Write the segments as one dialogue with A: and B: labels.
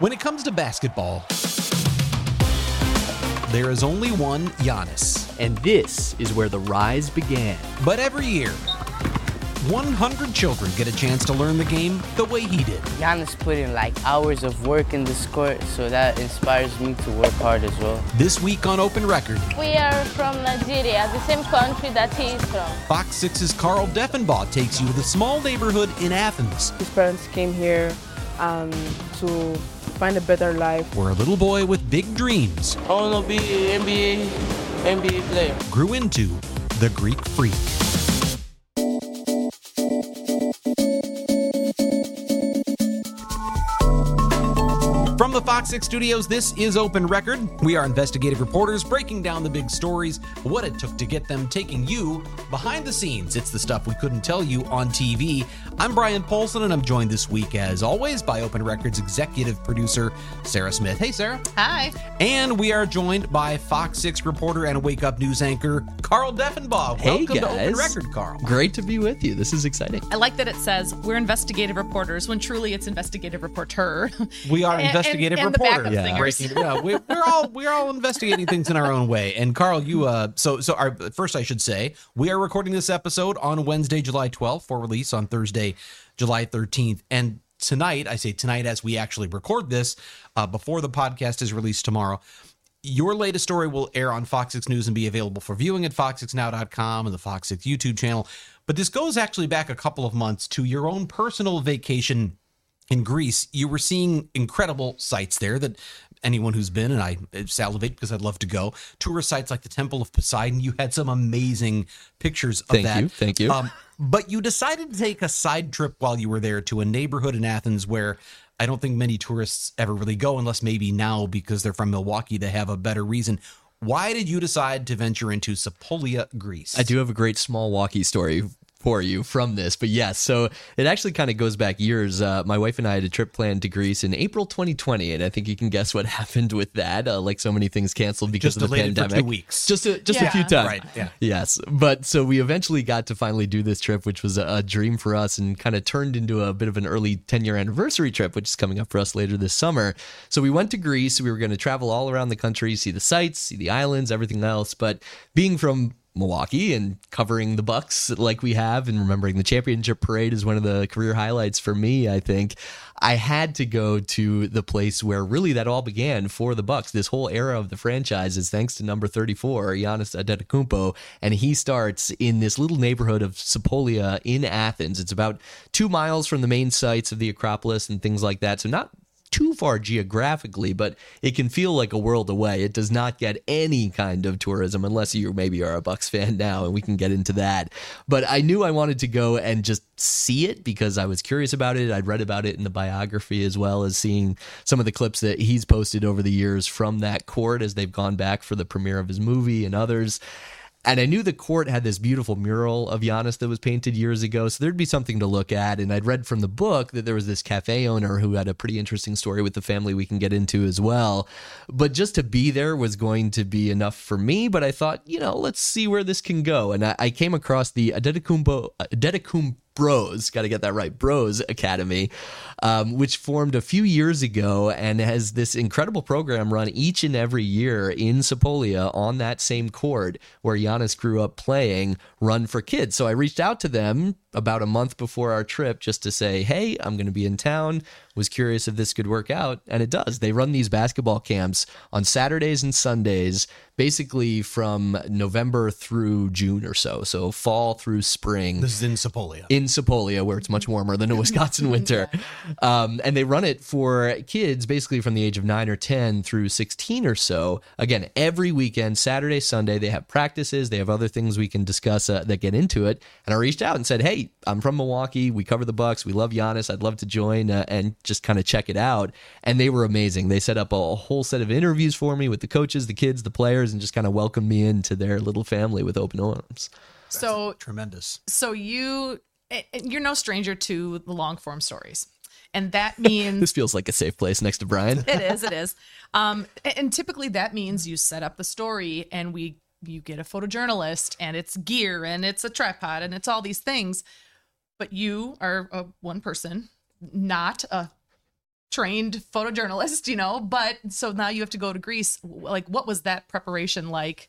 A: When it comes to basketball, there is only one Giannis.
B: And this is where the rise began.
A: But every year, 100 children get a chance to learn the game the way he did.
C: Giannis put in like hours of work in this court, so that inspires me to work hard as well.
A: This week on Open Record,
D: We are from Nigeria, the same country that he is from.
A: Fox 6's Carl Deffenbaugh takes you to the small neighborhood in Athens,
E: His parents came here um, to find a better life.
A: where a little boy with big dreams
C: I want to be an NBA, NBA player.
A: grew into the Greek freak. From the Fox 6 studios, this is Open Record. We are investigative reporters breaking down the big stories, what it took to get them, taking you behind the scenes. It's the stuff we couldn't tell you on TV. I'm Bryan Polcyn, and I'm joined this week, as always, by Open Record's executive producer, Sarah Smith. Hey, Sarah.
F: Hi.
A: And we are joined by Fox 6 reporter and Wake Up News anchor, Carl Deffenbaugh.
B: Hey,
A: Welcome to Open. Record, Carl.
B: Great to be with you. This is exciting.
F: I like that it says we're investigative reporters when truly it's investigative reporter.
A: We are
F: And- and-
A: investigative
F: and the
A: reporters.
F: backup singers.
A: Breaking- yeah, we, we're all we're all investigating things in our own way. And Carl, you uh, so so our first I should say we are recording this episode on Wednesday, July 12th for release on Thursday, July 13th. And tonight, I say tonight as we actually record this, uh, before the podcast is released tomorrow. Your latest story will air on Fox 6 News and be available for viewing at fox6now.com and the Fox 6 YouTube channel. But this goes actually back a couple of months to your own personal vacation in Greece, you were seeing incredible sights there that anyone who's been, and I salivate because I'd love to go, tourist sites like the Temple of Poseidon. You had some amazing pictures of
B: Thank
A: that.
B: you, thank you.
A: Um, but you decided to take a side trip while you were there to a neighborhood in Athens where I don't think many tourists ever really go, unless maybe now because they're from Milwaukee, they have a better reason. Why did you decide to venture into Sepolia, Greece?
B: I do have a great Smallwaukee story for you from this, but yes, so it actually kind of goes back years. Uh, my wife and I had a trip planned to Greece in April 2020, and I think you can guess what happened with that. Uh, like so many things canceled because
A: Just
B: of the
A: delayed for
B: pandemic.
A: two weeks.
B: Just a, just a few times.
A: Right, yeah.
B: Yes, but so we eventually got to finally do this trip, which was a, a dream for us, and kind of turned into a bit of an early 10 year anniversary trip, which is coming up for us later this summer. So we went to Greece. We were going to travel all around the country, see the sights, see the islands, everything else. But being from Milwaukee and covering the Bucks like we have, and remembering the championship parade is one of the career highlights for me. I think I had to go to the place where really that all began for the Bucks. This whole era of the franchise is thanks to number thirty-four, Giannis Antetokounmpo, and he starts in this little neighborhood of Sepolia in Athens. It's about two miles from the main sites of the Acropolis and things like that. So not too far geographically, but it can feel like a world away. It does not get any kind of tourism unless you maybe are a Bucks fan now, and we can get into that. But I knew I wanted to go and just see it because I was curious about it. I'd read about it in the biography as well as seeing some of the clips that he's posted over the years from that court as they've gone back for the premiere of his movie and others. And I knew the court had this beautiful mural of Giannis that was painted years ago, so there'd be something to look at. And I'd read from the book that there was this cafe owner who had a pretty interesting story with the family we can get into as well. But just to be there was going to be enough for me. But I thought, you know, let's see where this can go. And I, I came across the Antetokounmpo, Antetokounmpo Bros, got to get that right, Bros Academy, um, which formed a few years ago and has this incredible program run each and every year in Sepolia on that same court where Giannis grew up playing, run for kids. So I reached out to them about a month before our trip just to say, hey, I'm going to be in town. Was curious if this could work out, and it does. They run these basketball camps on Saturdays and Sundays, basically from November through June or so. So fall through spring
A: This is in Sepolia.
B: in Sepolia, where it's much warmer than a Wisconsin winter. Um, and they run it for kids basically from the age of nine or 10 through 16 or so. Again, every weekend, Saturday, Sunday, they have practices, they have other things we can discuss us uh, that get into it. And I reached out and said, "Hey, I'm from Milwaukee. We cover the Bucks. We love Giannis. I'd love to join uh, and just kind of check it out." And they were amazing. They set up a, a whole set of interviews for me with the coaches, the kids, the players, and just kind of welcomed me into their little family with open arms.
F: So
A: Tremendous.
F: so you you're no stranger to the long form stories. And that means
B: This feels like a safe place next to Bryan.
F: it is, it is. Um, and typically that means you set up the story and we you get a photojournalist and it's gear and it's a tripod and it's all these things. But you are a one person, not a trained photojournalist, you know. But so now you have to go to Greece. Like, what was that preparation like?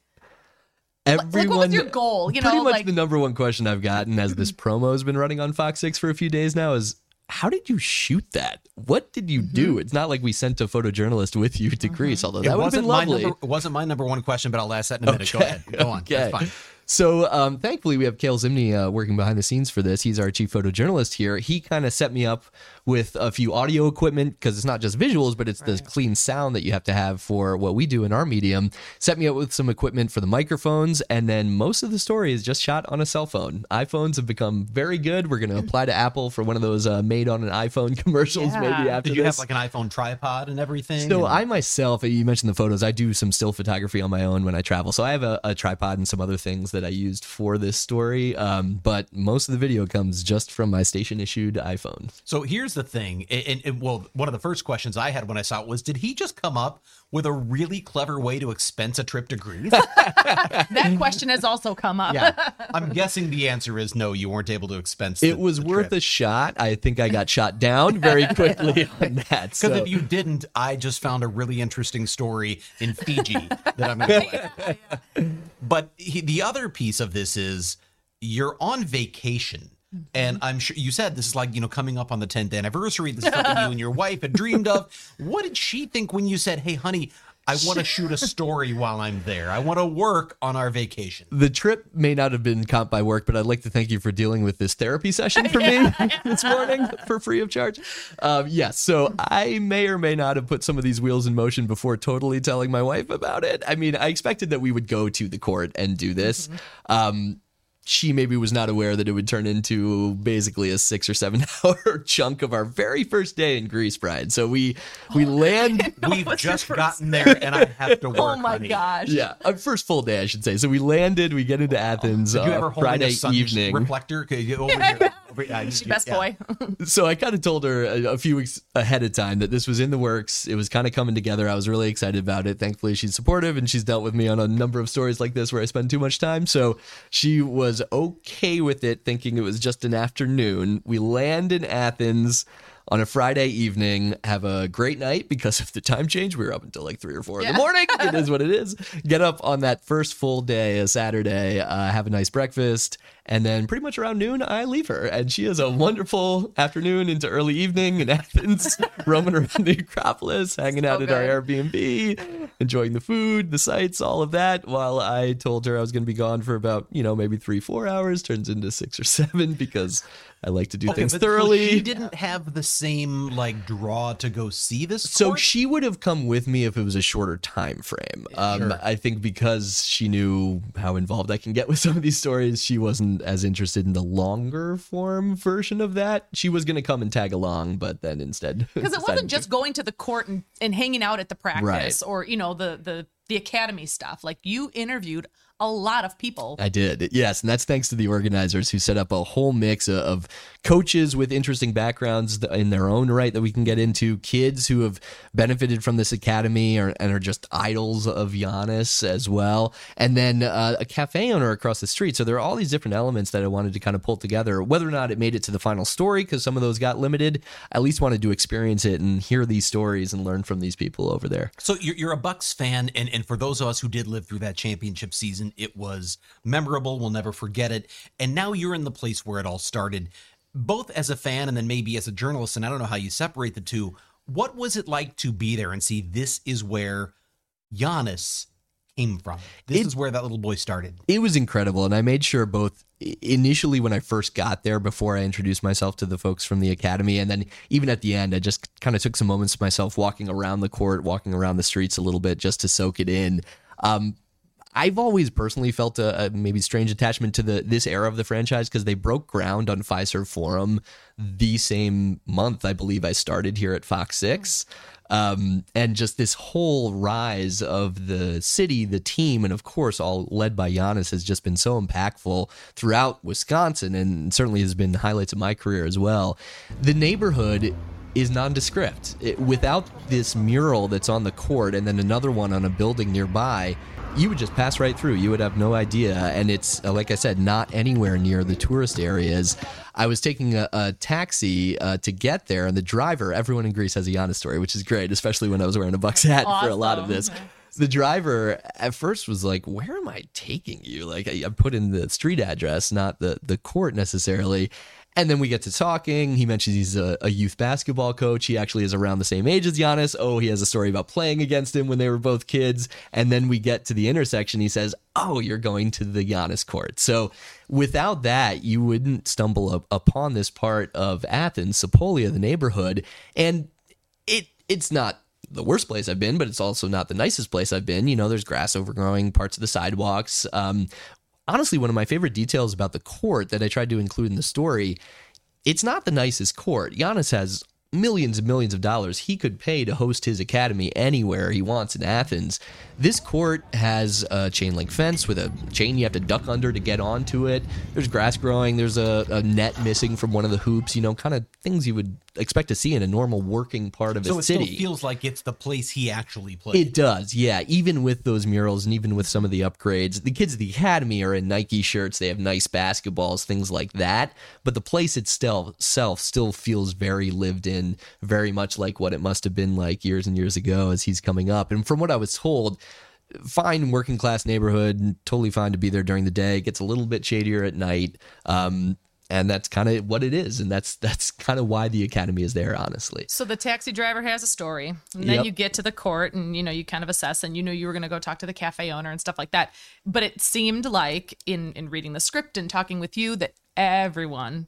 B: Everyone,
F: like, what was your goal? You
B: pretty
F: know, pretty
B: much
F: like
B: the number one question I've gotten as this promo has been running on Fox Six for a few days now is. How did you shoot that? What did you do?
F: Mm-hmm.
B: It's not like we sent a photojournalist with you to Greece, although
A: It
B: that would have
A: wasn't
B: been
A: my
B: lovely.
A: number. It wasn't my number one question, but I'll ask that in a minute. Go ahead. Go on. That's fine.
B: So um, thankfully, we have Kale Zimney uh, working behind the scenes for this. He's our chief photojournalist here. He kind of set me up with a few audio equipment because it's not just visuals, but it's the clean sound that you have to have for what we do in our medium. Set me up with some equipment for the microphones, and then most of the story is just shot on a cell phone. iPhones have become very good. We're going to apply to Apple for one of those uh, made on an iPhone commercials
F: Yeah.
B: maybe after
A: Did you
B: this.
A: have like an iPhone tripod and everything?
B: So
A: And-
B: I myself, you mentioned the photos. I do some still photography on my own when I travel. So I have a, a tripod and some other things that I used for this story. Um, but most of the video comes just from my station issued iPhone.
A: So here's the thing, and, and- and, well, one of the first questions I had when I saw it was, did he just come up with a really clever way to expense a trip to Greece?
F: that question has also come up.
A: yeah, I'm guessing the answer is no. You weren't able to expense.
B: It was worth a shot. I think I got shot down very quickly on that.
A: Because
B: So.
A: if you didn't, I just found a really interesting story in Fiji that I'm going to play. But he, the other piece of this is you're on vacation. And I'm sure you said this is like, you know, coming up on the 10th anniversary. This is something you and your wife had dreamed of. What did she think when you said, hey, honey, I want to shoot a story while I'm there? I want to work on our vacation.
B: the trip may not have been comped by work, but I'd like to thank you for dealing with this therapy session for me this morning for free of charge. Um, yes, so I may or may not have put some of these wheels in motion before totally telling my wife about it. I mean, I expected that we would go to the court and do this. Um, she maybe was not aware that it would turn into basically a six or seven hour chunk of our very first day in Greece, Bryan. So we we land
A: We've
F: was your
A: just
F: first
A: gotten there and I have to work.
F: oh my
A: honey.
F: gosh.
B: yeah, our first full day, I should say. So we landed, we get into Athens
A: Did you
B: uh,
A: ever hold
B: Friday
A: a sun
B: evening.
A: reflector? Could you- over here- over- yeah, you-
F: best
A: yeah.
F: boy.
B: so I kind of told her a, a few weeks ahead of time that this was in the works. It was kind of coming together. I was really excited about it. Thankfully, she's supportive and she's dealt with me on a number of stories like this where I spend too much time. So she was okay with it, thinking it was just an afternoon. We land in Athens on a Friday evening, have a great night because of the time change. We were up until like three or four in the morning. it is what it is. Get up on that first full day, a Saturday, uh, have a nice breakfast, and then pretty much around noon, I leave her. And she has a wonderful afternoon into early evening in Athens, roaming around the Acropolis, hanging out at our Airbnb, enjoying the food, the sights, all of that. While I told her I was going to be gone for about, you know, maybe three, four hours, turns into six or seven because I like to do
A: Okay,
B: things
A: but so
B: thoroughly.
A: she didn't have the same like draw to go see this.
B: So she would have come with me if it was a shorter time frame. Um, I think because she knew how involved I can get with some of these stories, she wasn't as interested in the longer form version of that. She was going to come and tag along, but then instead
F: Because it wasn't
B: to-
F: just going to the court and, and hanging out at the practice
B: Right.
F: or, you know, the, the the academy stuff. Like you interviewed a lot of people.
B: I did, yes, and that's thanks to the organizers who set up a whole mix of- of coaches with interesting backgrounds in their own right that we can get into, kids who have benefited from this academy or, and are just idols of Giannis as well, and then uh, a cafe owner across the street. So there are all these different elements that I wanted to kind of pull together. Whether or not it made it to the final story, because some of those got limited, I at least wanted to experience it and hear these stories and learn from these people over there.
A: So you're, you're a Bucks fan, and, and for those of us who did live through that championship season, it was memorable. We'll never forget it. And now you're in the place where it all started, both as a fan and then maybe as a journalist. And I don't know how you separate the two. What was it like to be there and see this is where Giannis came from? This
B: It-
A: is where that little boy started.
B: it was incredible and i made sure both initially when i first got there before i introduced myself to the folks from the academy and then even at the end i just kind of took some moments myself walking around the court walking around the streets a little bit just to soak it in um, I've always personally felt a, a maybe strange attachment to the this era of the franchise because they broke ground on Fiserv Forum the same month I believe I started here at Fox Six. Um, and just this whole rise of the city, the team, and of course, all led by Giannis has just been so impactful throughout Wisconsin and certainly has been highlights of my career as well. The neighborhood is nondescript. It, without this mural that's on the court and then another one on a building nearby, you would just pass right through. You would have no idea. And it's, uh, like I said, not anywhere near the tourist areas. I was taking a, a taxi uh, to get there, and the driver, everyone in Greece has a Giannis story, which is great, especially when I was wearing a Bucks hat for a lot of this. The driver at first was like, "Where am I taking you?" Like I, I put in the street address, not the the court necessarily. And then we get to talking. He mentions he's a, a, youth basketball coach. He actually is around the same age as Giannis. Oh, he has a story about playing against him when they were both kids. And then we get to the intersection. He says, Oh, you're going to the Giannis court. So without that, you wouldn't stumble up upon this part of Athens, Sepolia, the neighborhood. And it it's not the worst place I've been, but it's also not the nicest place I've been. You know, there's grass overgrowing parts of the sidewalks. Um, honestly, one of my favorite details about the court that I tried to include in the story, it's not the nicest court. Giannis has millions and millions of dollars he could pay to host his academy anywhere he wants in Athens. This court has a chain link fence with a chain you have to duck under to get onto it. There's grass growing. There's a, a net missing from one of the hoops. You know, kind of things you would expect to see in a normal working part of
A: so
B: a
A: it
B: city.
A: still feels like it's the place he actually played.
B: It does, yeah. Even with those murals and even with some of the upgrades, the kids at the academy are in Nike shirts. They have nice basketballs, things like that. But the place itself still feels very lived in, very much like what it must have been like years and years ago as he's coming up. And from what I was told, fine working class neighborhood, totally fine to be there during the day. It gets a little bit shadier at night. Um, and that's kind of what it is and that's that's kind of why the academy is there honestly
F: So the taxi driver has a story, and then
B: Yep.
F: you get to the court, and you know you kind of assess, and you knew you were going to go talk to the cafe owner and stuff like that. But it seemed like in in reading the script and talking with you that everyone,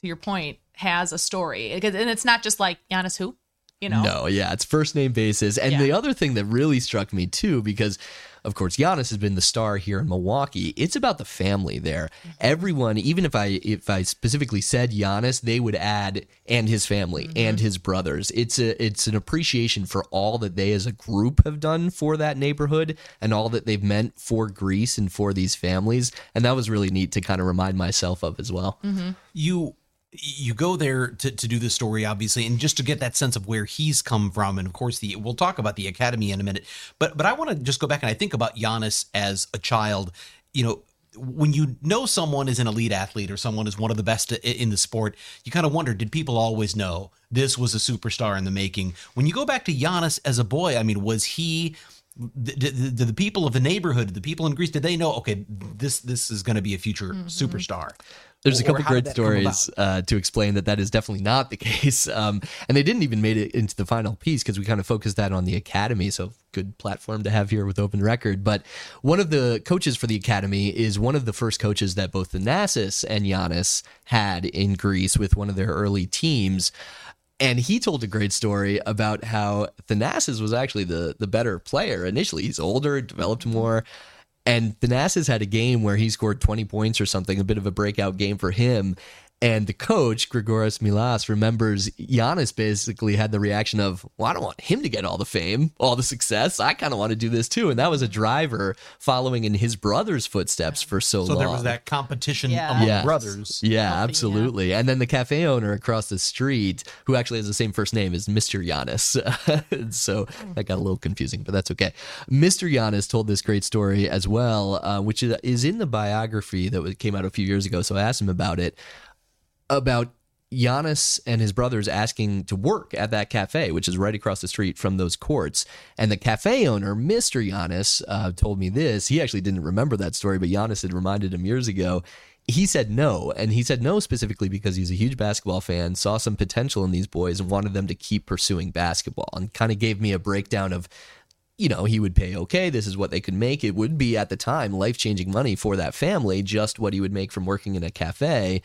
F: to your point, has a story, and it's not just like Giannis who, you know.
B: No, yeah, it's first name basis. And
F: Yeah.
B: the other thing that really struck me too, because of course Giannis has been the star here in Milwaukee. It's about the family there. Mm-hmm. Everyone, even if I if I specifically said Giannis, they would add and his family mm-hmm. and his brothers. It's a it's an appreciation for all that they as a group have done for that neighborhood and all that they've meant for Greece and for these families. And that was really neat to kind of remind myself of as well. Mm-hmm.
A: you you go there to, to do the story obviously and just to get that sense of where he's come from. And of course the we'll talk about the academy in a minute but but i want to just go back and i think about Giannis as a child. You know when you know someone is an elite athlete or someone is one of the best in the sport you kind of wonder did people always know this was a superstar in the making? When you go back to Giannis as a boy i mean was he did, did, did the people of the neighborhood the people in greece did they know okay this this is going to be a future superstar
B: There's a couple great stories uh, to explain that that is definitely not the case. Um, and they didn't even made it into the final piece because we kind of focused that on the academy. So good platform to have here with Open Record. But one of the coaches for the academy is one of the first coaches that both the Thanasis and Giannis had in Greece with one of their early teams. And he told a great story about how Thanasis was actually the the better player initially. He's older, developed more. And Thanasis had a game where he scored 20 points or something, a bit of a breakout game for him. And the coach, Grigoris Milas, remembers Giannis basically had the reaction of, Well, I don't want him to get all the fame, all the success. I kind of want to do this too. And that was a driver following in his brother's footsteps for so,
A: So
B: long.
A: So there was that competition
F: Yeah.
A: among
B: Yes.
A: brothers.
B: Yeah,
F: Healthy,
B: absolutely. And then the cafe owner across the street, who actually has the same first name as Mr. Giannis. so that got a little confusing, but that's okay. Mr. Giannis told this great story as well, uh, which is- is in the biography that came out a few years ago. So I asked him about it, about Giannis and his brothers asking to work at that cafe, which is right across the street from those courts. And the cafe owner, Mr. Giannis, uh, told me this. He actually didn't remember that story, but Giannis had reminded him years ago. He said no. And he said no specifically because he's a huge basketball fan, saw some potential in these boys, and wanted them to keep pursuing basketball, and kind of gave me a breakdown of you know, he would pay okay, this is what they could make. It would be at the time life changing money for that family, just what he would make from working in a cafe.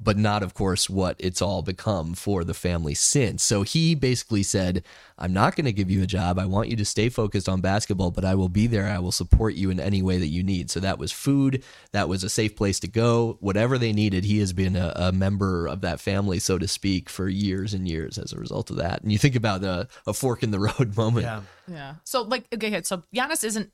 B: But not, of course, what it's all become for the family since. So he basically said, I'm not going to give you a job. I want you to stay focused on basketball, but I will be there. I will support you in any way that you need. So that was food. That was a safe place to go. Whatever they needed, he has been a, a member of that family, so to speak, for years and years as a result of that. And you think about a, a fork in the road moment.
A: Yeah.
F: Yeah. So like okay, so Giannis isn't a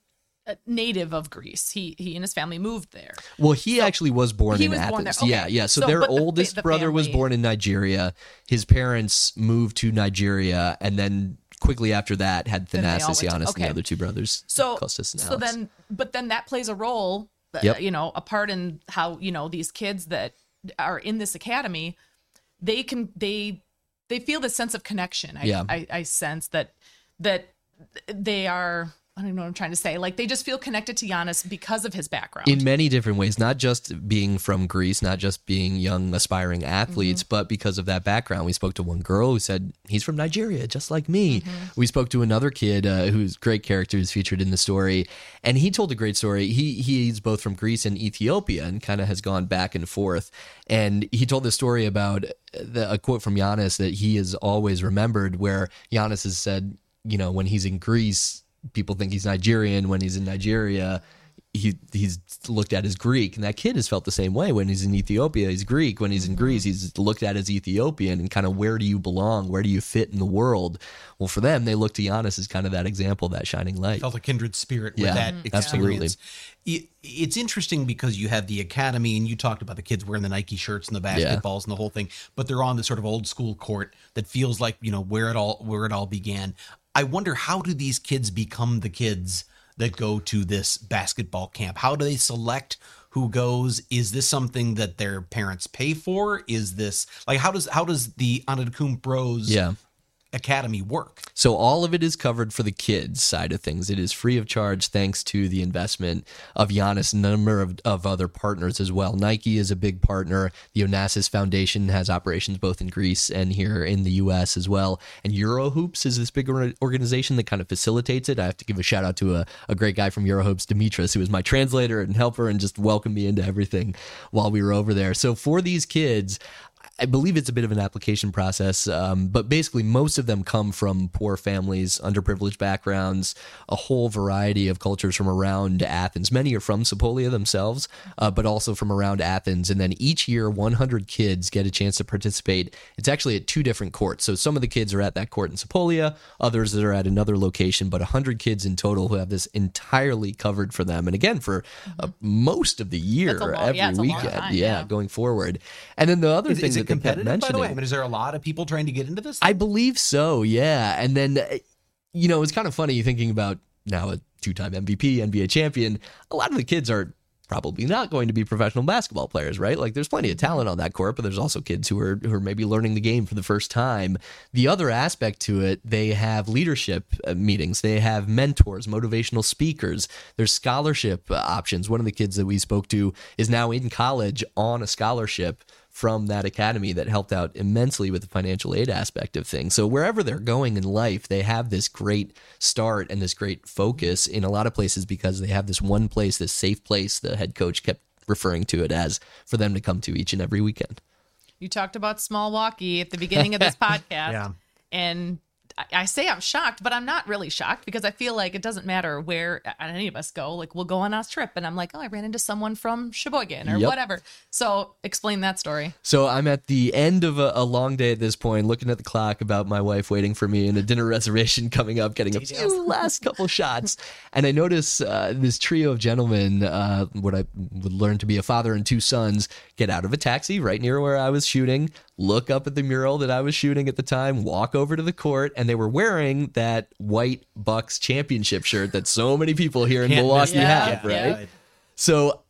F: native of Greece. He he and his family moved there.
B: Well, he actually was born in
F: was
B: Athens.
F: born. Okay.
B: Yeah, yeah. So,
F: So,
B: their
F: but the
B: oldest
F: the
B: brother was born in Nigeria. His parents moved to Nigeria, and then quickly after that had
F: Then they all
B: Thanasis,
F: to-
B: Giannis, and the other two brothers,
F: So
B: Kostas and
F: so
B: Alex.
F: then but then that plays a role uh,
B: Yep.
F: you know, a part in how, you know, these kids that are in this academy, they can they they feel the sense of connection. I
B: Yeah.
F: I, I sense that that they are I don't even know what I'm trying to say. Like they just feel connected to Giannis because of his background.
B: in many different ways, not just being from Greece, not just being young aspiring athletes,
F: Mm-hmm.
B: but because of that background. We spoke to one girl who said he's from Nigeria, just like me.
F: Mm-hmm.
B: We spoke to another kid uh, who's great character who's featured in the story, and he told a great story. He he's both from Greece and Ethiopia, and kind of has gone back and forth. And he told this story about the, a quote from Giannis that he has always remembered, where Giannis has said, you know, when he's in Greece, people think he's Nigerian. When he's in Nigeria, he he's looked at as Greek, and that kid has felt the same way. When he's in Ethiopia, he's Greek. When he's in Greece, he's looked at as Ethiopian, and kind of where do you belong? Where do you fit in the world? Well, for them, they look to Giannis as kind of that example, that shining light.
A: felt a kindred spirit with
B: Yeah,
A: that
B: Mhm. absolutely.
A: It, it's interesting because you have the academy, and you talked about the kids wearing the Nike shirts and the
B: Yeah.
A: basketballs and the whole thing, but they're on the sort of old school court that feels like you know where it all where it all began. I wonder how do these kids become the kids that go to this basketball camp? How do they select? Who goes? Is this something that their parents pay for? Is this like how does how does the Antetokounmpo's
B: Yeah.
A: Academy work?
B: So all of it is covered for the kids side of things. It is free of charge thanks to the investment of Giannis and a number of, of other partners as well. Nike is a big partner. The Onassis Foundation has operations both in Greece and here in the U.S. as well. And Eurohoops is this big organization that kind of facilitates it. I have to give a shout out to a, a great guy from Eurohoops, Dimitris, who was my translator and helper and just welcomed me into everything while we were over there. So for these kids, I believe it's a bit of an application process, um, but basically, most of them come from poor families, underprivileged backgrounds, a whole variety of cultures from around Athens. Many are from Sepolia themselves, uh, but also from around Athens. And then each year, 100 kids get a chance to participate. It's actually at two different courts. So some of the kids are at that court in Sepolia, others that are at another location, but 100 kids in total who have this entirely covered for them. And again, for uh, most of the year,
F: long-
B: every
F: yeah, it's a long
B: weekend.
F: time,
B: yeah,
F: yeah.
B: going forward. And then the other
A: Is,
B: thing
A: is
B: that
A: it competitive? By the way, I mean, is there a lot of people trying to get into this?
B: I believe so, yeah. And then, uh, you know, it's kind of funny thinking about now a two time MVP, NBA champion. A lot of the kids are probably not going to be professional basketball players, right? Like there's plenty of talent on that court, but there's also kids who are who are maybe learning the game for the first time. The other aspect to it, they have leadership uh, meetings, they have mentors, motivational speakers, there's scholarship uh, options. One of the kids that we spoke to is now in college on a scholarship from that academy that helped out immensely with the financial aid aspect of things. So wherever they're going in life, they have this great start and this great focus in a lot of places because they have this one place, this safe place the head coach kept referring to it as for them to come to each and every weekend.
F: You talked about Smallwaukee at the beginning of this podcast.
A: Yeah.
F: And I- say I'm shocked, but I'm not really shocked because I feel like it doesn't matter where any of us go. Like we'll go on a trip and I'm like, oh, I ran into someone from Sheboygan or
B: Yep.
F: whatever. So explain that story.
B: So I'm at the end of a, a long day at this point, looking at the clock about my wife waiting for me and a dinner reservation coming up, getting a few last couple shots. And I notice uh, this trio of gentlemen, uh, what I would learn to be a father and two sons, get out of a taxi right near where I was shooting, look up at the mural that I was shooting at the time, walk over to the court, and they were wearing that white Bucks championship shirt that so many people here in
A: Can't miss
B: Milwaukee
F: that.
B: have,
F: Yeah,
B: right?
F: yeah.
B: So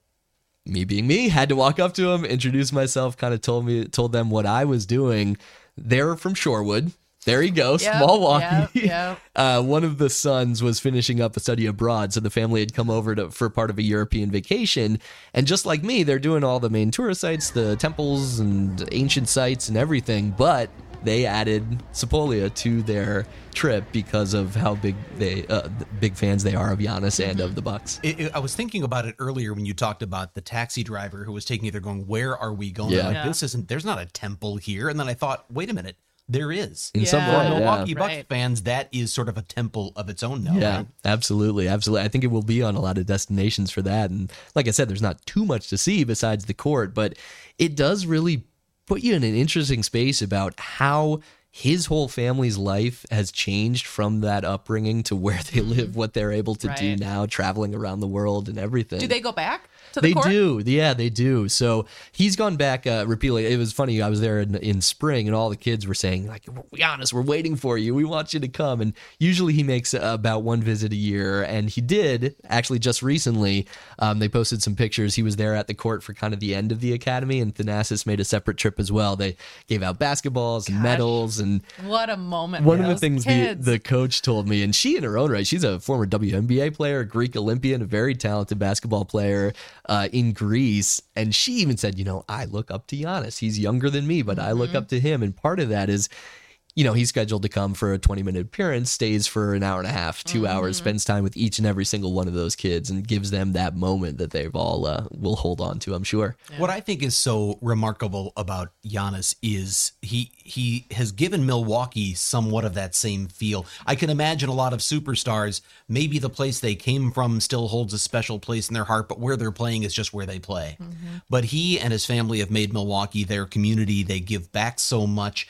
B: me being me, had to walk up to him, introduce myself, kind of told me told them what I was doing. They're from Shorewood. There you go,
F: Yep,
B: Smallwaukee.
F: yep, yep.
B: Uh, one of the sons was finishing up a study abroad, so the family had come over to, for part of a European vacation. And just like me, they're doing all the main tourist sites, the temples and ancient sites and everything. But they added Sepolia to their trip because of how big they uh, big fans they are of Giannis and of the Bucks.
A: It, it- I was thinking about it earlier when you talked about the taxi driver who was taking you there going, Where are we going?
B: Yeah.
A: Like,
F: Yeah.
A: this isn't, there's not a temple here. And then I thought, Wait a minute, there is.
B: In
F: Yeah.
B: some
A: For
B: way, yeah.
A: Milwaukee Bucks
F: Right.
A: fans, that is sort of a temple of its own now.
B: Yeah,
A: right?
B: absolutely, absolutely. I think it will be on a lot of destinations for that. And like I said, there's not too much to see besides the court, but it does really put you in an interesting space about how his whole family's life has changed from that upbringing to where they live, what they're able to do now, traveling around the world and everything.
F: Do they go back to the
B: They
F: court?
B: do, yeah, they do. So he's gone back uh, repeatedly. It was funny. I was there in, in spring, and all the kids were saying, "Like, we honest we're waiting for you. We want you to come." And usually he makes about one visit a year, and he did actually just recently. Um, they posted some pictures. He was there at the court for kind of the end of the academy, and Thanasis made a separate trip as well. They gave out basketballs and medals, and
F: What a moment.
B: one of the things the, the coach told me, and she in her own right, she's a former WNBA player, Greek Olympian, a very talented basketball player uh, in Greece. And she even said, you know, I look up to Giannis. He's younger than me, but I
F: Mm-hmm.
B: look up to him. And part of that is, you know, he's scheduled to come for a 20 minute appearance, stays for an hour and a half, 2 hours,
F: Mm-hmm.
B: spends time with each and every single one of those kids and gives them that moment that they've all uh, will hold on to, I'm sure.
A: What I think is so remarkable about Giannis is he he has given Milwaukee somewhat of that same feel. I can imagine a lot of superstars, maybe the place they came from still holds a special place in their heart, but where they're playing is just where they play. But he and his family have made Milwaukee their community. They give back so much.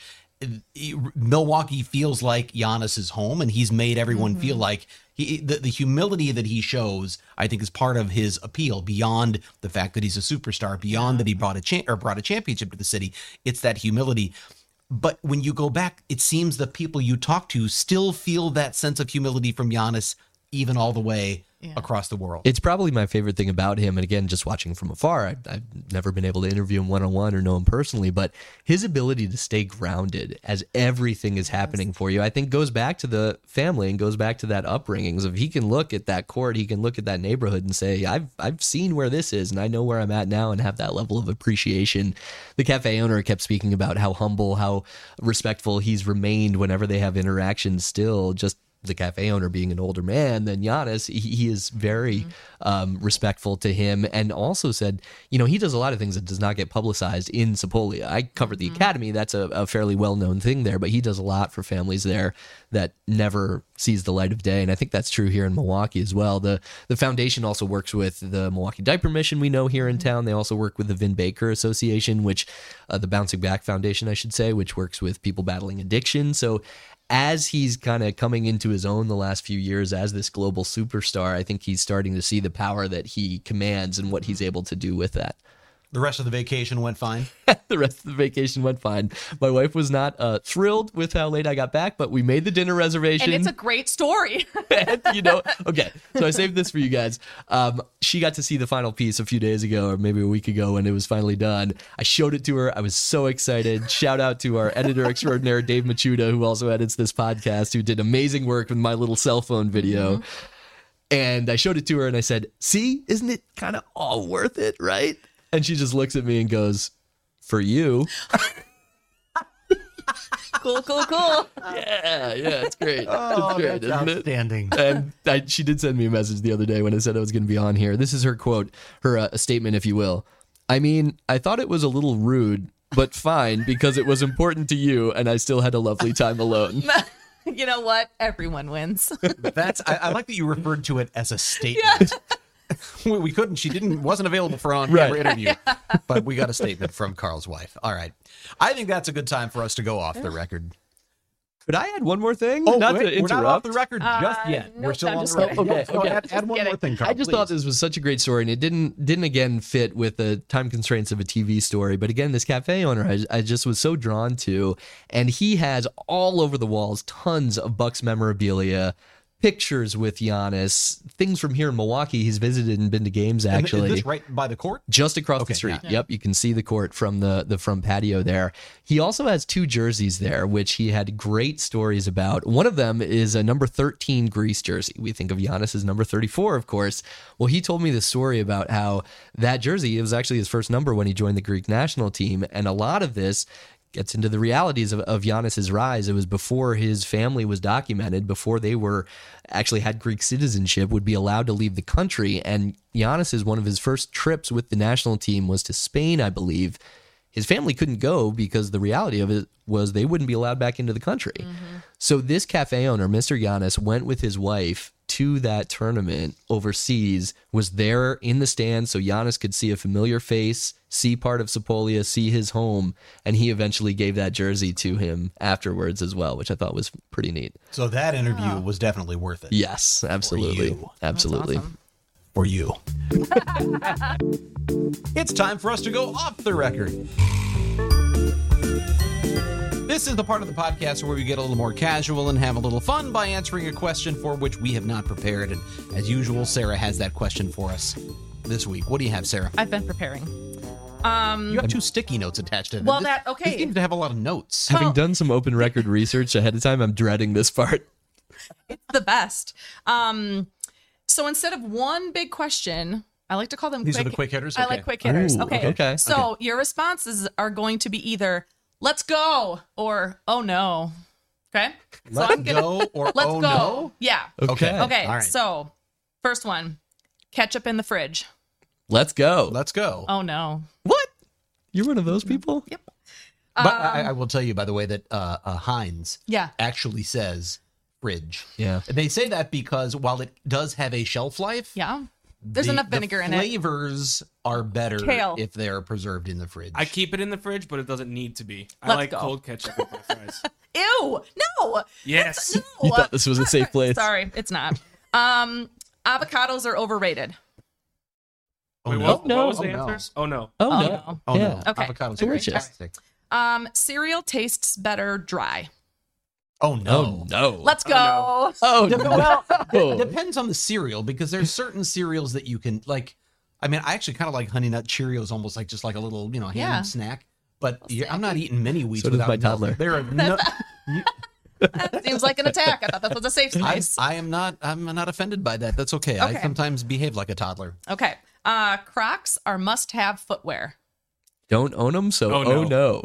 A: Milwaukee feels like Giannis's home, and he's made everyone feel mm-hmm. like he the, the humility that he shows. I think is part of his appeal beyond the fact that he's a superstar, beyond that he brought a cha- or brought a championship to the city. It's that humility. But when you go back, it seems the people you talk to still feel that sense of humility from Giannis, even all the way across the world.
B: It's probably my favorite thing about him. And again, just watching from afar, I, I've never been able to interview him one on one or know him personally, but his ability to stay grounded as everything is happening for you, I think goes back to the family and goes back to that upbringing. So if he can look at that court, he can look at that neighborhood and say, I've, I've seen where this is and I know where I'm at now and have that level of appreciation. The cafe owner kept speaking about how humble, how respectful he's remained whenever they have interactions still, just the cafe owner being an older man than Giannis, he, he is very um, respectful to him and also said, you know, he does a lot of things that does not get publicized in Sepolia. I covered the academy. That's a, a fairly well known thing there, but he does a lot for families there that never sees the light of day. And I think that's true here in Milwaukee as well. The, the foundation also works with the Milwaukee Diaper Mission we know here in town. They also work with the Vin Baker Association, which uh, the Bouncing Back Foundation, I should say, which works with people battling addiction. So as he's kind of coming into his own the last few years as this global superstar, I think he's starting to see the power that he commands and what he's mm-hmm. able to do with that.
A: The rest of the vacation went fine.
B: the rest of the vacation went fine. My wife was not uh, thrilled with how late I got back, but we made the dinner reservation.
F: and it's a great story.
B: And, you know, okay. So I saved this for you guys. Um, she got to see the final piece a few days ago, or maybe a week ago, when it was finally done. I showed it to her. I was so excited. Shout out to our editor extraordinaire, Dave Machuda, who also edits this podcast, who did amazing work with my little cell phone video. And I showed it to her, and I said, "See, isn't it kind of all worth it, right?" And she just looks at me and goes, "For you."
F: cool, cool, cool.
B: Yeah, yeah, it's great.
A: Oh,
B: it's great, isn't it?
A: outstanding.
B: and I, she did send me a message the other day when I said I was going to be on here. This is her quote, her uh, statement, if you will. I mean, I thought it was a little rude, but fine because it was important to you, and I still had a lovely time alone.
F: you know what? Everyone wins.
A: That's I, I like that you referred to it as a statement. we, we couldn't. She didn't. wasn't available for an on-camera
B: Right.
A: interview, but we got a statement from Carl's wife. All right, I think that's a good time for us to go off the record.
B: Could I add one more thing?
A: Oh,
B: not
A: wait,
B: to
A: we're not off the record just
D: Uh,
A: yet. We're
D: nope,
A: still
D: I'm
A: on
D: just
A: the record.
B: kidding.
A: Yes,
B: Okay,
A: ahead, add one more thing, Carl.
B: I just
A: please.
B: thought this was such a great story, and it didn't didn't again fit with the time constraints of a TV story. But again, this cafe owner, I, I just was so drawn to, and he has all over the walls tons of Bucks memorabilia, pictures with Giannis, things from here in Milwaukee. He's visited and been to games
A: And is
B: actually.
A: this right by the court?
B: just across
A: Okay,
B: the street.
A: yeah.
B: Yep, you can see the court from the the front patio there. He also has two jerseys there, which he had great stories about. One of them is a number 13 Greece jersey. We think of Giannis as number 34, of course. Well, he told me the story about how that jersey it was actually his first number when he joined the Greek national team, and a lot of this gets into the realities of, of Giannis's rise. It was before his family was documented, before they were actually had Greek citizenship, would be allowed to leave the country. And Giannis's one of his first trips with the national team was to Spain, I believe. His family couldn't go because the reality of it was they wouldn't be allowed back into the country. Mm-hmm. So this cafe owner, Mr. Giannis, went with his wife to that tournament overseas, was there in the stands so Giannis could see a familiar face, see part of Sepolia, see his home, and he eventually gave that jersey to him afterwards as well, which I thought was pretty neat.
A: So that interview was definitely worth it
B: Yes, absolutely.
A: you.
B: Absolutely.
A: for you. it's time for us to go off the record. This is the part of the podcast where we get a little more casual and have a little fun by answering a question for which we have not prepared. And as usual, Sarah has that question for us this week. What do you have, Sarah?
F: I've been preparing. Um,
A: You have two sticky notes attached to it.
F: Well,
A: This-
F: that- okay.
A: This seems to have a lot of notes.
B: Having
F: Well-
B: done some open record research ahead of time, I'm dreading this part.
F: It's the best. Um, so instead of one big question, I like to call them.
A: These are
F: quick,
A: the quick hitters?
F: I
A: Okay.
F: like quick hitters.
B: Ooh,
F: okay.
B: okay.
F: So your responses are going to be either "Let's go" or "Oh no." Okay.
A: Let's
F: I'm gonna
A: go or
F: let's
A: oh
F: go.
A: no?
F: Yeah.
A: Okay.
F: Okay.
A: All right.
F: So first one, ketchup in the fridge.
B: Let's go.
A: Let's go.
F: Oh no.
B: what? You're one of those people?
F: Yep.
A: But I, I will tell you, by the way, that uh, uh, Heinz
F: Yeah.
A: actually says fridge.
B: Yeah.
A: They say that because while it does have a shelf life,
F: Yeah. There's
A: the-
F: enough vinegar
A: the
F: in it.
A: flavors are better
F: Kale.
A: if they're preserved in the fridge.
G: I keep it in the fridge, but it doesn't need to be. I
F: Let's
G: like
F: go.
G: cold ketchup with my fries.
F: Ew. No.
G: Yes.
F: No.
B: You thought this was a safe place.
F: Sorry, it's not. Um, avocados are overrated.
A: oh,
G: Wait,
A: no.
G: what,
B: no.
G: what was the
A: Oh, no.
G: Oh no.
B: Oh,
F: Oh,
B: no.
F: no.
A: Oh,
B: yeah.
A: no.
F: Okay.
A: Avocados
B: Delicious.
A: are fantastic.
F: Um, cereal tastes better dry.
A: Oh, no.
B: Oh, no.
F: Let's go.
B: Oh,
A: Dep-
B: no.
A: well,
B: Oh.
A: it depends on the cereal because there's certain cereals that you can like. I mean, I actually kind of like Honey Nut Cheerios, almost like just like a little, you know, ham
F: Yeah.
A: snack. But you're- I'm not eating Mini-Wheats
B: So does
A: without
B: my
A: milk.
B: toddler.
A: There are no.
F: Seems like an attack. I thought that was a safe
A: I,
F: space.
A: I am not. I'm not offended by that. That's okay. I sometimes behave like a toddler.
F: Okay. Uh, Crocs are must-have footwear.
B: Don't own them, so
G: Oh,
B: oh,
G: no.
B: no.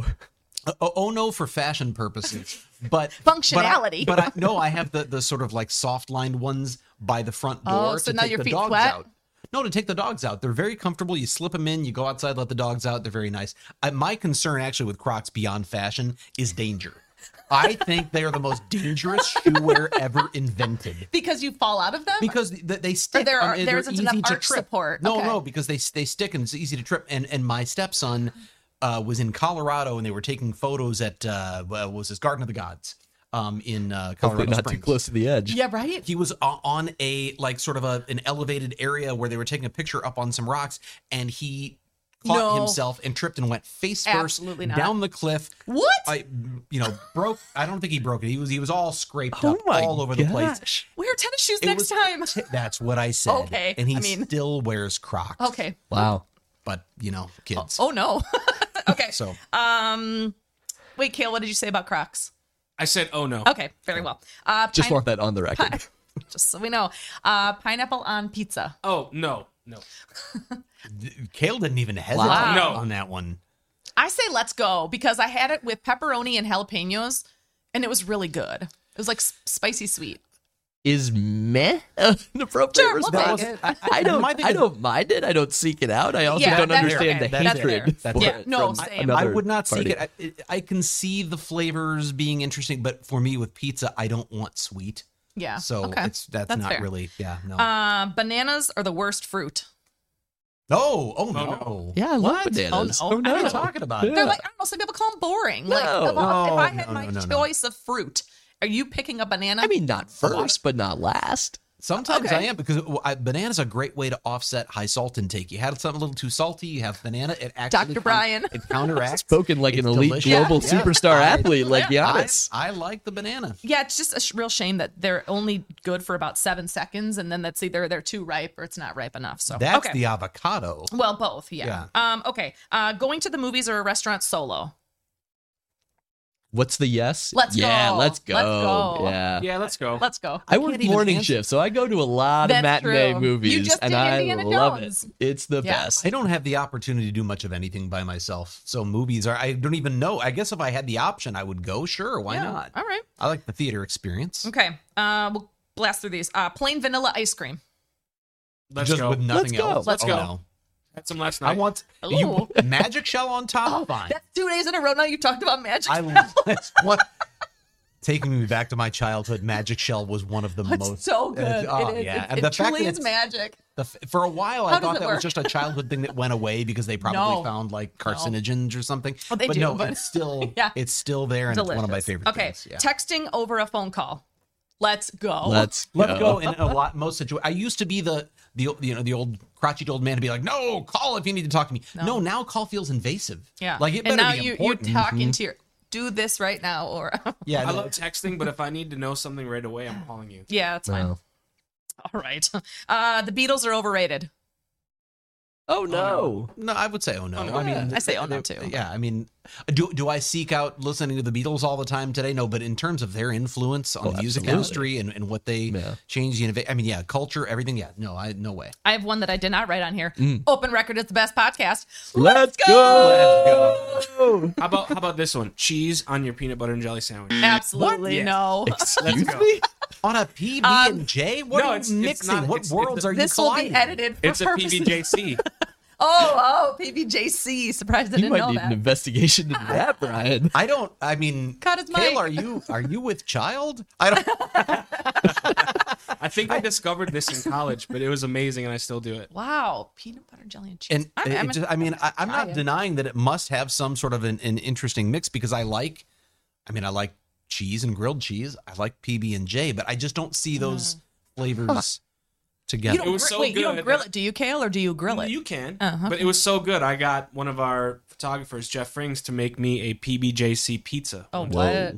A: Uh, oh, oh no, for fashion purposes, but
F: Functionality.
A: But I, but I no, I have the the sort of like soft lined ones by the front oh, door.
F: Oh, so
A: to
F: now
A: take
F: your
A: the
F: feet
A: dogs
F: sweat?
A: out. No, to take the dogs out. They're very comfortable. You slip them in. You go outside, let the dogs out. They're very nice. I, my concern actually with Crocs beyond fashion is danger. I think they are the most dangerous shoe wear ever invented.
F: Because you fall out of them?
A: because they, they stick.
F: there are-
A: mean,
F: there isn't
A: easy
F: enough
A: to
F: arch
A: trip.
F: support.
A: No,
F: Okay.
A: no, because they they stick and it's easy to trip. And and my stepson uh, was in Colorado and they were taking photos at uh, what was this Garden of the Gods um, in uh,
B: Hopefully
A: Colorado
B: not
A: Springs.
B: too close to the edge.
F: yeah, right?
A: He was on a like sort of a an elevated area where they were taking a picture up on some rocks, and he caught
F: No.
A: himself and tripped and went face first down the cliff.
F: What?
A: I, you know, broke. I don't think he broke it. He was he was all scraped
B: Oh
A: up all over the place.
B: gosh.
F: Wear tennis shoes
A: It
F: next
A: was-
F: time.
A: T- That's what I said.
F: Okay,
A: And he
F: I mean-
A: still wears Crocs.
F: Okay.
B: Wow.
A: But, you know, kids.
F: Oh no. okay.
A: So,
F: Um wait, Kale, what did you say about Crocs?
G: I said oh no.
F: Okay, very well. Uh
B: Just want that on the record.
F: just so we know. Uh pineapple on pizza.
G: Oh no. No.
A: Kale didn't even hesitate
F: Wow.
G: No.
A: on that one.
F: I say let's go because I had it with pepperoni and jalapenos and it was really good. It was like s- spicy sweet.
B: Is meh an appropriate
F: Sure, we'll
B: response?
F: take it.
B: I, I don't. I don't mind it. I don't seek it out. I also
F: Yeah,
B: don't understand
F: fair.
B: the
F: That's
B: hatred.
A: fair.
B: for
A: That's
F: fair.
B: it
F: No,
B: from
F: same.
A: I would not seek it. I, I can see the flavors being interesting, but for me with pizza, I don't want sweet.
F: Yeah.
A: So
F: okay.
A: it's that's,
F: That's
A: not
F: fair.
A: really yeah no.
F: Uh, bananas are the worst fruit.
A: oh oh no.
G: no.
B: Yeah, I love
A: What?
B: bananas.
F: Oh, no.
A: What are you talking about?
B: Yeah.
F: They're like, I don't know, some people call them boring. Like, if, I- if I had
A: no,
F: my
A: no, no, no.
F: choice of fruit, are you picking a banana?
B: I mean, not first, but not last.
A: Sometimes
F: Okay.
A: I am because I, banana's a great way to offset high salt intake. You had something a little too salty, you have banana. It actually
F: Dr. Bryan.
A: it counteracts.
B: Spoken like
A: It's
B: an elite
A: delicious.
B: global
A: Yeah.
B: superstar
A: I-
B: athlete like
A: I,
B: Giannis.
A: I like the banana.
F: yeah, it's just a sh- real shame that they're only good for about seven seconds, and then that's either they're too ripe or it's not ripe enough. So
A: That's
F: okay.
A: the avocado.
F: well, both. Yeah. Um. Okay. Uh, going to the movies or a restaurant solo.
B: What's the yes?
F: Let's
B: yeah,
F: go.
B: let's go.
F: Let's go.
B: Yeah.
G: Yeah, let's go.
F: Let's go.
B: I work morning
A: answer.
B: shift, so I go to a lot of matinee
F: true.
B: movies,
F: You just
B: and
F: did
B: I
F: Indiana
B: love
F: Jones.
B: it. It's the
F: Yeah.
B: best.
A: I don't have the opportunity to do much of anything by myself. So movies are I don't even know. I guess if I had the option I would go, sure, why
F: Yeah.
A: not?
F: All right.
A: I like the theater experience.
F: Okay. Uh, we'll blast through these. Uh, plain vanilla ice cream.
G: Let's
A: Just
G: go.
A: with nothing
B: Let's go.
A: else.
F: Let's
A: Oh,
F: go.
A: no.
G: Had some last night.
A: I want you magic shell on top. fine.
F: That's two days in a row now. You've talked about magic.
A: I that's what taking me back to my childhood. Magic shell was one of the
F: it's
A: most
F: so good.
A: Uh, oh,
F: it is.
A: yeah,
F: It,
A: and
F: it
A: the fact
F: truly
A: that
F: is
A: it's-
F: magic.
A: The, for a while,
F: How
A: I thought that
F: work?
A: was just a childhood thing that went away because they probably
F: No.
A: found like carcinogens or something.
F: Well, they
A: but
F: do,
A: no,
F: but-
A: it's still
F: Yeah.
A: it's still there, and it's one of my
F: Delicious.
A: favorite.
F: Okay.
A: things. Yeah.
F: Texting over a phone call. Let's go.
B: Let's go.
A: Let's go in a lot most situations. I used to be the the you know the old crotchety old man to be like, no, call if you need to talk to me. No, now call feels invasive.
F: Yeah.
A: like it better
F: and now
A: be
F: you you
A: important. Mm-hmm.
F: talk into your do this right now or
A: yeah,
G: I love texting, but if I need to know something right away, I'm calling you.
F: yeah, that's fine.
B: Wow.
F: All right. Uh, the Beatles are overrated.
B: Oh no.
A: No, I would say oh no.
G: no.
A: I mean,
F: I say oh no, too.
A: Yeah, I mean, do do I seek out listening to the Beatles all the time today? No, but in terms of their influence on
B: Oh,
A: music
B: absolutely.
A: industry and, and what they
B: Yeah.
A: changed, the innova- I mean, yeah, culture, everything. Yeah, no, I no way.
F: I have one that I did not write on here.
A: Mm.
F: Open record is the best podcast.
B: Let's
F: go!
B: go.
G: How about how about this one? Cheese on your peanut butter and jelly sandwich.
F: Absolutely
G: Yes.
F: no.
B: Excuse
G: go.
B: me.
A: On a PB
F: Um,
A: and J, what
G: no,
A: are you
G: it's
A: mixing?
G: not-
A: what
G: it's-
A: worlds
G: it's-
A: are you
F: This will be edited for
G: It's a PBJC.
F: Oh, oh, PBJC. Surprised I
B: You
F: didn't
B: might need
F: that.
B: an investigation into that, Bryan.
A: I don't. I mean,
F: Cut his
A: Kale,
F: mic.
A: are you are you with child? I don't.
G: I think I discovered this in college, but it was amazing, and I still do it.
F: Wow, peanut butter jelly and cheese.
A: And
F: I'm- I'm-
A: just, I mean, I, I'm not
F: it.
A: denying that it must have some sort of an, an interesting mix because I like. I mean, I like cheese and grilled cheese. I like PB and J, but I just don't see those flavors together.
F: you don't
G: It was so
F: wait, you don't grill
G: that-
F: it, do you, Kale, or do you grill it?
G: You can,
F: Oh, okay.
G: but it was so good. I got one of our photographers, Jeff Frings, to make me a PBJC pizza.
F: oh,
G: one
F: what?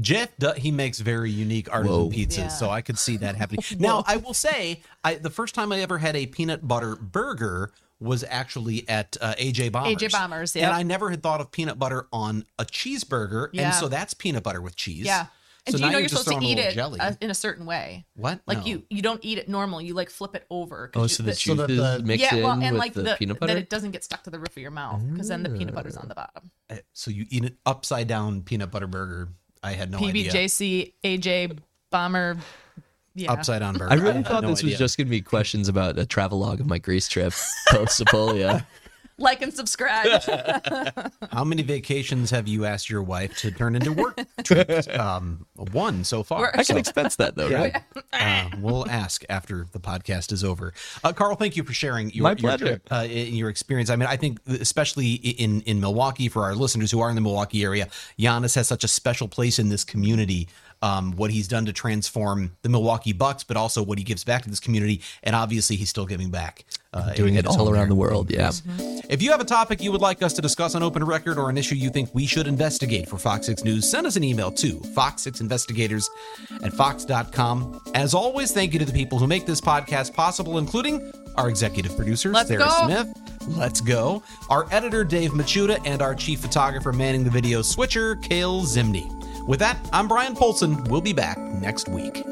A: Jeff, he makes very unique artisan
B: Whoa.
A: pizzas,
F: Yeah.
A: so I could see that happening. Now, I will say, I the first time I ever had a peanut butter burger was actually at uh, AJ Bombers.
F: AJ Bombers,
A: yeah.
F: and.
A: I never had thought of peanut butter on a cheeseburger,
F: Yeah.
A: and so that's peanut butter with cheese.
F: Yeah. And
A: So
F: do you know you're,
A: just
F: supposed to eat it
A: jelly.
F: uh, in a certain way?
A: What?
F: Like
A: No.
F: you, you don't eat it normal. You like flip it over.
B: Oh,
F: you-
B: so the
A: so that
B: juices
A: the-
B: mix
F: yeah,
B: in
F: well, and
B: with
F: like
B: the,
F: the,
B: peanut butter.
F: that it doesn't get stuck to the roof of your mouth because then the peanut butter's on the bottom.
A: Uh, So you eat an upside down peanut butter burger. I had no idea.
F: PBJC AJ Bomber. Yeah.
A: Upside down burger.
B: I really
A: had
B: thought
A: no
B: this was just going to be questions about a travel log of my Greece trip post Sepolia.
F: Like and subscribe.
A: How many vacations have you asked your wife to turn into work trips? Um, one so far.
F: We're-
B: I can expense that though, right?
A: Uh, we'll ask after the podcast is over. Uh, Carl, thank you for sharing your,
B: My
A: your
B: pleasure.
A: trip, uh, your experience. I mean, I think especially in in Milwaukee for our listeners who are in the Milwaukee area, Giannis has such a special place in this community. Um, what he's done to transform the Milwaukee Bucks, but also what he gives back to this community, and obviously he's still giving back, uh,
B: Doing it all around
A: there.
B: the world. Yeah.
A: If you have a topic you would like us to discuss on Open Record or an issue you think we should investigate for Fox 6 News, send us an email to fox6investigators at fox.com. As always, thank you to the people who make this podcast possible, including our executive producer,
F: Let's
A: Sarah
F: go.
A: Smith. Let's go. Our editor, Dave Machuda, and our chief photographer manning the video switcher, Kale Zimney. With that, I'm Bryan Polcyn. We'll be back next week.